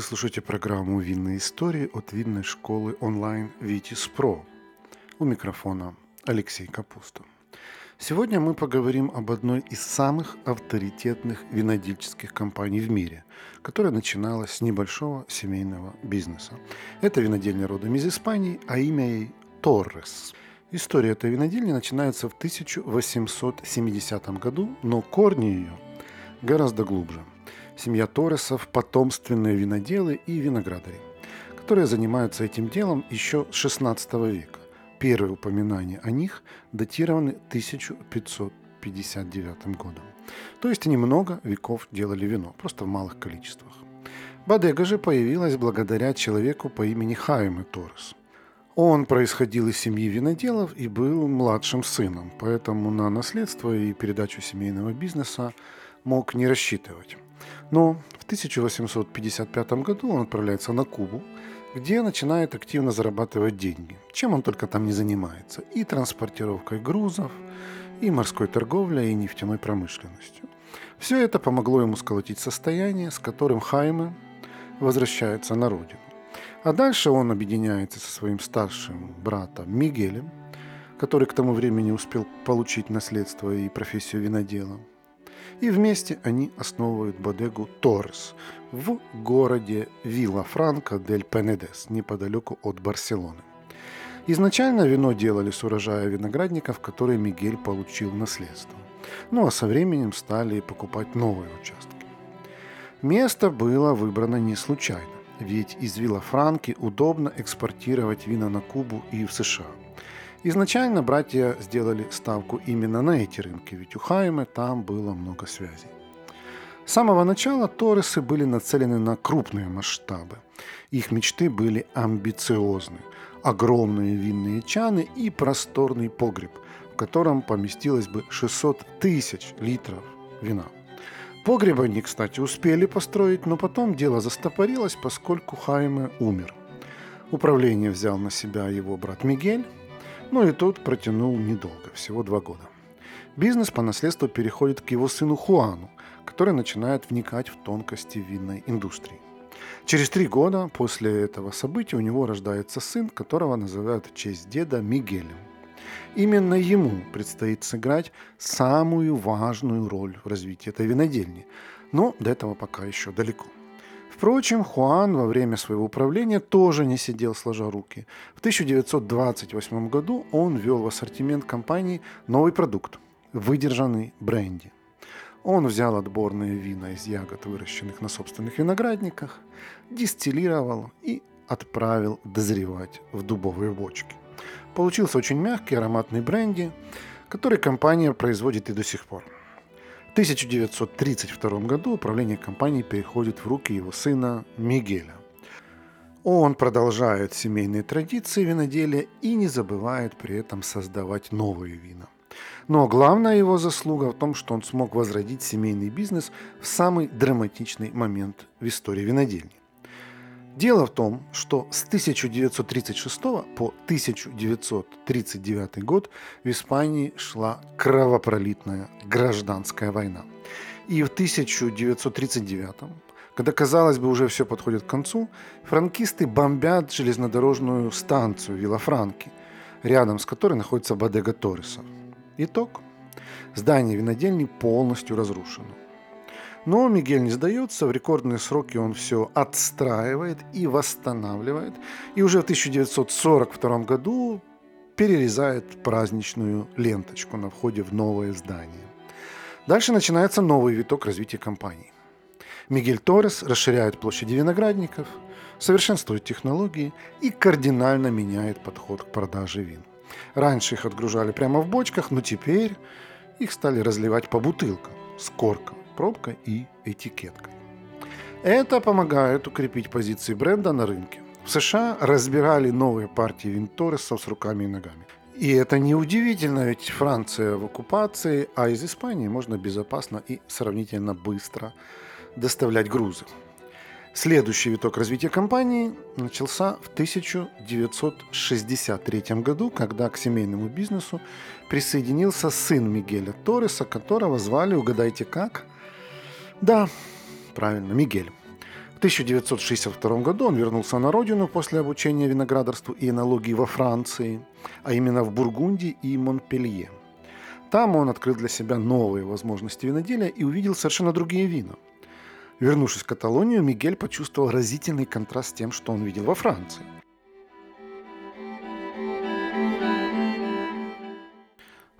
Вы слушаете программу «Винные истории» от винной школы онлайн «Витис Про». У микрофона Алексей Капуста. Сегодня мы поговорим об одной из самых авторитетных винодельческих компаний в мире, которая начиналась с небольшого семейного бизнеса. Это винодельня родом из Испании, а имя ей Торрес. История этой винодельни начинается в 1870 году, но корни ее гораздо глубже – семья Торресов – потомственные виноделы и виноградари, которые занимаются этим делом еще с XVI века. Первые упоминания о них датированы 1559 годом. То есть они много веков делали вино, просто в малых количествах. Бадега же появилась благодаря человеку по имени Хайме Торрес. Он происходил из семьи виноделов и был младшим сыном, поэтому на наследство и передачу семейного бизнеса мог не рассчитывать. Но в 1855 году он отправляется на Кубу, где начинает активно зарабатывать деньги, чем он только там не занимается, и транспортировкой грузов, и морской торговлей, и нефтяной промышленностью. Все это помогло ему сколотить состояние, с которым Хайме возвращается на родину. А дальше он объединяется со своим старшим братом Мигелем, который к тому времени успел получить наследство и профессию винодела – и вместе они основывают бодегу Торрес в городе Вилла Франко дель Пенедес, неподалеку от Барселоны. Изначально вино делали с урожая виноградников, которые Мигель получил наследство. Ну а со временем стали покупать новые участки. Место было выбрано не случайно, ведь из Вилла Франки удобно экспортировать вина на Кубу и в США – Изначально братья сделали ставку именно на эти рынки, ведь у Хайме там было много связей. С самого начала Торресы были нацелены на крупные масштабы. Их мечты были амбициозны. Огромные винные чаны и просторный погреб, в котором поместилось бы 600 тысяч литров вина. Погреб они, кстати, успели построить, но потом дело застопорилось, поскольку Хайме умер. Управление взял на себя его брат Мигель, ну и тот протянул недолго, всего два года. Бизнес по наследству переходит к его сыну Хуану, который начинает вникать в тонкости винной индустрии. Через три года после этого события у него рождается сын, которого называют в честь деда Мигелем. Именно ему предстоит сыграть самую важную роль в развитии этой винодельни, но до этого пока еще далеко. Впрочем, Хуан во время своего управления тоже не сидел сложа руки. В 1928 году он ввел в ассортимент компании новый продукт – выдержанный бренди. Он взял отборные вина из ягод, выращенных на собственных виноградниках, дистиллировал и отправил дозревать в дубовые бочки. Получился очень мягкий ароматный бренди, который компания производит и до сих пор – 1932 году управление компанией переходит в руки его сына Мигеля. Он продолжает семейные традиции виноделия и не забывает при этом создавать новые вина. Но главная его заслуга в том, что он смог возродить семейный бизнес в самый драматичный момент в истории винодельни. Дело в том, что с 1936 по 1939 год в Испании шла кровопролитная гражданская война. И в 1939, когда, казалось бы, уже все подходит к концу, франкисты бомбят железнодорожную станцию Вилафранки, рядом с которой находится Бодега Торреса. Итог. Здание винодельни полностью разрушено. Но Мигель не сдается, в рекордные сроки он все отстраивает и восстанавливает. И уже в 1942 году перерезает праздничную ленточку на входе в новое здание. Дальше начинается новый виток развития компании. Мигель Торрес расширяет площади виноградников, совершенствует технологии и кардинально меняет подход к продаже вин. Раньше их отгружали прямо в бочках, но теперь их стали разливать по бутылкам с корком пробка и этикетка. Это помогает укрепить позиции бренда на рынке. В США разбирали новые партии винторесов с руками и ногами. И это неудивительно, ведь Франция в оккупации, а из Испании можно безопасно и сравнительно быстро доставлять грузы. Следующий виток развития компании начался в 1963 году, когда к семейному бизнесу присоединился сын Мигеля Торреса, которого звали, угадайте как, да, правильно, Мигель. 1962 году он вернулся на родину после обучения виноградарству и энологии во Франции, а именно в Бургундии и Монпелье. Там он открыл для себя новые возможности виноделия и увидел совершенно другие вина. Вернувшись в Каталонию, Мигель почувствовал разительный контраст с тем, что он видел во Франции.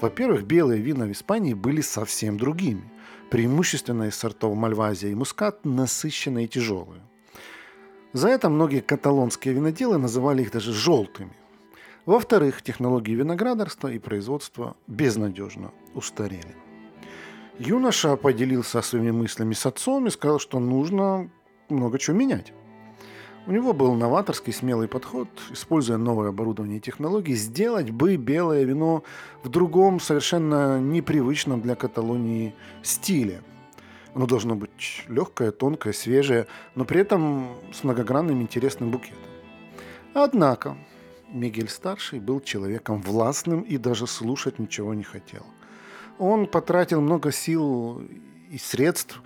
Во-первых, белые вина в Испании были совсем другими. Преимущественно из сортов Мальвазия и Мускат насыщенные и тяжелые. За это многие каталонские виноделы называли их даже желтыми. Во-вторых, технологии виноградарства и производства безнадежно устарели. Юноша поделился своими мыслями с отцом и сказал, что нужно много чего менять. У него был новаторский смелый подход, используя новое оборудование и технологии, сделать бы белое вино в другом, совершенно непривычном для Каталонии стиле – оно должно быть легкое, тонкое, свежее, но при этом с многогранным интересным букетом. Однако Мигель-старший был человеком властным и даже слушать ничего не хотел. Он потратил много сил и средств,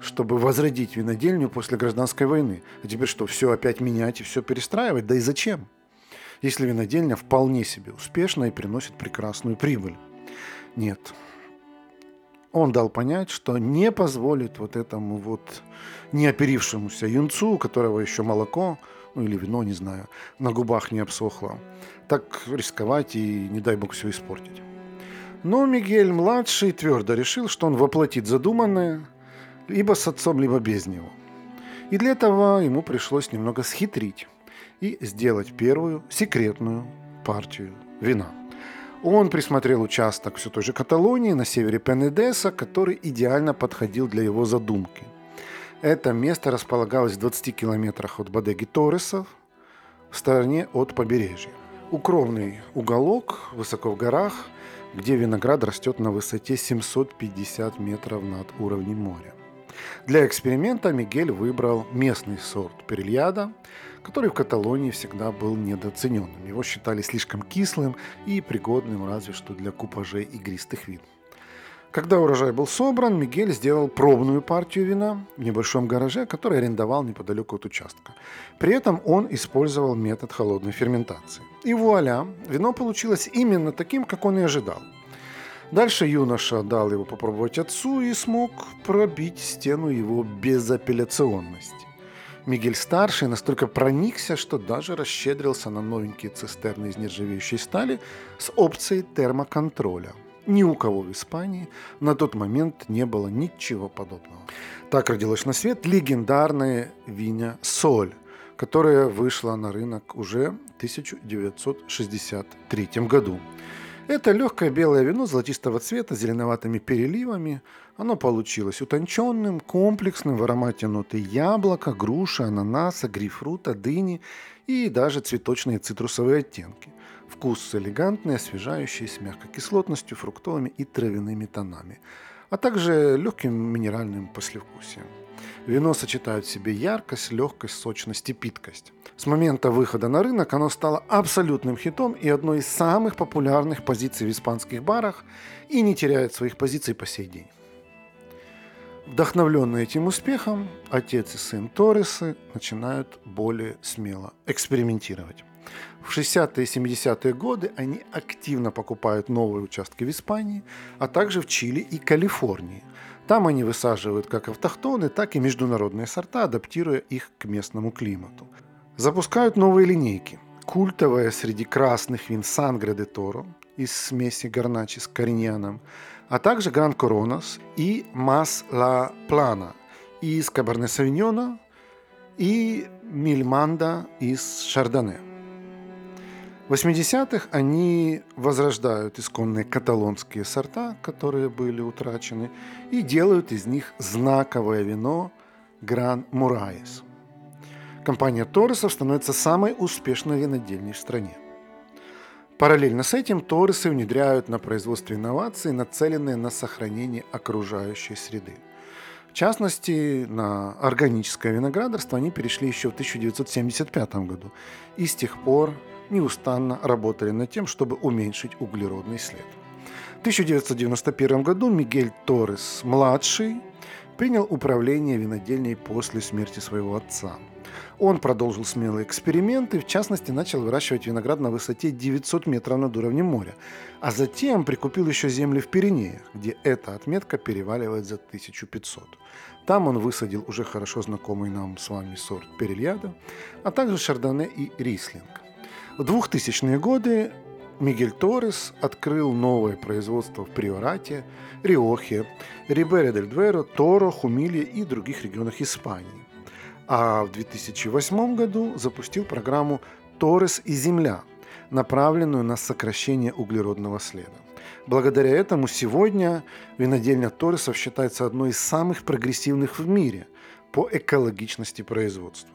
чтобы возродить винодельню после гражданской войны. А теперь что, все опять менять и все перестраивать? Да и зачем? Если винодельня вполне себе успешна и приносит прекрасную прибыль. Нет, он дал понять, что не позволит вот этому вот неоперившемуся юнцу, у которого еще молоко, ну или вино, не знаю, на губах не обсохло, так рисковать и, не дай бог, все испортить. Но Мигель-младший твердо решил, что он воплотит задуманное либо с отцом, либо без него. И для этого ему пришлось немного схитрить и сделать первую секретную партию вина. Он присмотрел участок все той же Каталонии на севере Пенедеса, который идеально подходил для его задумки. Это место располагалось в 20 километрах от Бадеги Торреса, в стороне от побережья. Укромный уголок высоко в горах, где виноград растет на высоте 750 метров над уровнем моря. Для эксперимента Мигель выбрал местный сорт перельяда, который в Каталонии всегда был недооцененным. Его считали слишком кислым и пригодным разве что для купажей игристых вин. Когда урожай был собран, Мигель сделал пробную партию вина в небольшом гараже, который арендовал неподалеку от участка. При этом он использовал метод холодной ферментации. И вуаля, вино получилось именно таким, как он и ожидал. Дальше юноша дал его попробовать отцу и смог пробить стену его безапелляционности. Мигель-старший настолько проникся, что даже расщедрился на новенькие цистерны из нержавеющей стали с опцией термоконтроля. Ни у кого в Испании на тот момент не было ничего подобного. Так родилась на свет легендарная виня «Соль», которая вышла на рынок уже в 1963 году. Это легкое белое вино золотистого цвета с зеленоватыми переливами. Оно получилось утонченным, комплексным в аромате ноты яблока, груши, ананаса, грейпфрута, дыни и даже цветочные цитрусовые оттенки. Вкус элегантный, освежающий, с мягкой кислотностью, фруктовыми и травяными тонами, а также легким минеральным послевкусием. Вино сочетает в себе яркость, легкость, сочность и питкость. С момента выхода на рынок оно стало абсолютным хитом и одной из самых популярных позиций в испанских барах и не теряет своих позиций по сей день. Вдохновленные этим успехом, отец и сын Торресы начинают более смело экспериментировать. В 60-е и 70-е годы они активно покупают новые участки в Испании, а также в Чили и Калифорнии. Там они высаживают как автохтоны, так и международные сорта, адаптируя их к местному климату. Запускают новые линейки. Культовая среди красных вин Сангре де Торо из смеси Гарначи с Кориньяном, а также Гран Коронас и Мас Ла Плана из Кабарне Савиньона и Мильманда из Шардоне. В 80-х они возрождают исконные каталонские сорта, которые были утрачены, и делают из них знаковое вино Гран Мураес – Компания Торресов становится самой успешной винодельней в стране. Параллельно с этим Торресы внедряют на производство инноваций, нацеленные на сохранение окружающей среды. В частности, на органическое виноградарство они перешли еще в 1975 году и с тех пор неустанно работали над тем, чтобы уменьшить углеродный след. В 1991 году Мигель Торрес-младший принял управление винодельней после смерти своего отца. Он продолжил смелые эксперименты, в частности, начал выращивать виноград на высоте 900 метров над уровнем моря, а затем прикупил еще земли в Пиренеях, где эта отметка переваливает за 1500. Там он высадил уже хорошо знакомый нам с вами сорт Перельяда, а также Шардоне и Рислинг. В 2000-е годы Мигель Торрес открыл новое производство в Приорате, Риохе, Рибере дель Дверо, Торо, Хумиле и других регионах Испании. А в 2008 году запустил программу «Торрес и Земля», направленную на сокращение углеродного следа. Благодаря этому сегодня винодельня Торресов считается одной из самых прогрессивных в мире по экологичности производства.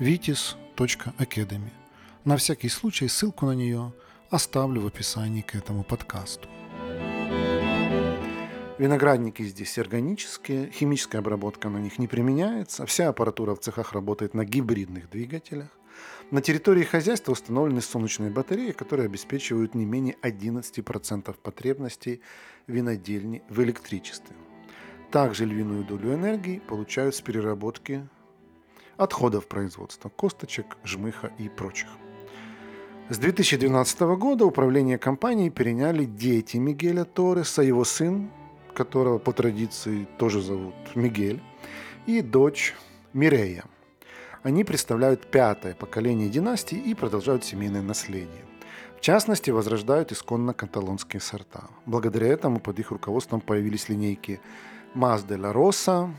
vitis.com Academy. На всякий случай ссылку на нее оставлю в описании к этому подкасту. Виноградники здесь органические, химическая обработка на них не применяется, вся аппаратура в цехах работает на гибридных двигателях. На территории хозяйства установлены солнечные батареи, которые обеспечивают не менее 11% потребностей винодельни в электричестве. Также львиную долю энергии получают с переработки отходов производства, косточек, жмыха и прочих. С 2012 года управление компанией переняли дети Мигеля Торреса, его сын, которого по традиции тоже зовут Мигель, и дочь Мирея. Они представляют пятое поколение династии и продолжают семейное наследие. В частности, возрождают исконно каталонские сорта. Благодаря этому под их руководством появились линейки Маз де ла Роса,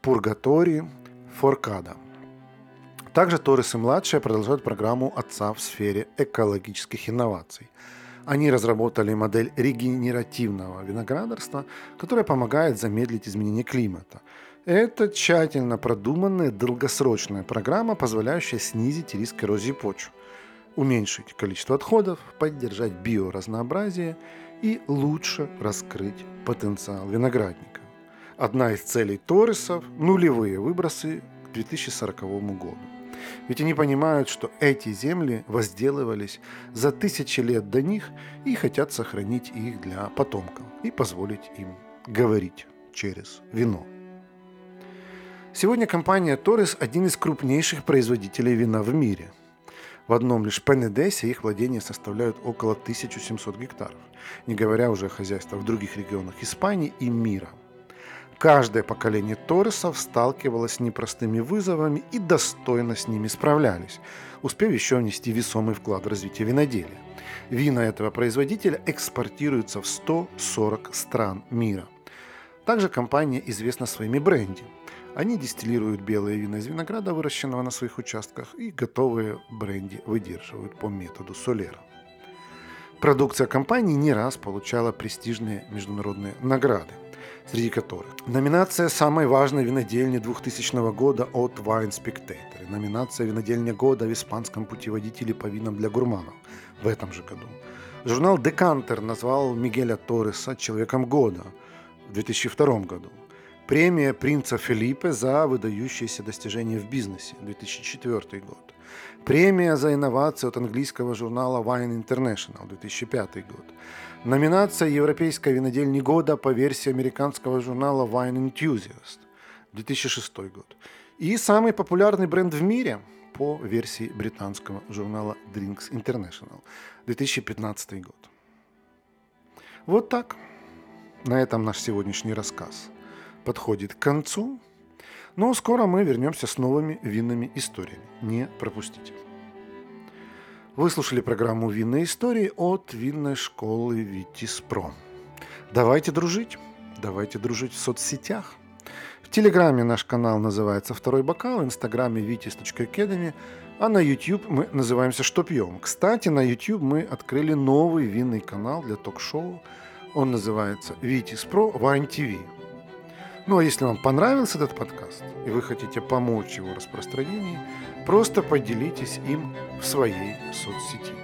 Пургатори, Форкада. Также Торрес и младшие продолжают программу отца в сфере экологических инноваций. Они разработали модель регенеративного виноградарства, которая помогает замедлить изменение климата. Это тщательно продуманная долгосрочная программа, позволяющая снизить риск эрозии почв, уменьшить количество отходов, поддержать биоразнообразие и лучше раскрыть потенциал виноградника. Одна из целей Торресов – нулевые выбросы к 2040 году. Ведь они понимают, что эти земли возделывались за тысячи лет до них и хотят сохранить их для потомков и позволить им говорить через вино. Сегодня компания Торрес – один из крупнейших производителей вина в мире. В одном лишь Пенедесе их владения составляют около 1700 гектаров, не говоря уже о хозяйствах в других регионах Испании и мира – Каждое поколение Торресов сталкивалось с непростыми вызовами и достойно с ними справлялись, успев еще внести весомый вклад в развитие виноделия. Вина этого производителя экспортируются в 140 стран мира. Также компания известна своими бренди. Они дистиллируют белые вина из винограда, выращенного на своих участках, и готовые бренди выдерживают по методу Солера. Продукция компании не раз получала престижные международные награды – среди которых номинация самой важной винодельни 2000 года от Wine Spectator, номинация винодельня года в испанском путеводителе по винам для гурманов в этом же году. Журнал Декантер назвал Мигеля Торреса человеком года в 2002 году. Премия принца Филиппе за выдающиеся достижения в бизнесе 2004 год. Премия за инновацию от английского журнала Wine International 2005 год. Номинация «Европейская винодельня года» по версии американского журнала Wine Enthusiast 2006 год. И самый популярный бренд в мире по версии британского журнала Drinks International 2015 год. Вот так. На этом наш сегодняшний рассказ подходит к концу. Но скоро мы вернемся с новыми винными историями. Не пропустите. Вы слушали программу «Винные истории» от винной школы «Витис Про». Давайте дружить. Давайте дружить в соцсетях. В Телеграме наш канал называется «Второй бокал», в Инстаграме vitis.academy, а на YouTube мы называемся «Что пьем?». Кстати, на YouTube мы открыли новый винный канал для ток-шоу. Он называется «Витис Про Wine TV». Ну а если вам понравился этот подкаст и вы хотите помочь его распространению, просто поделитесь им в своей соцсети.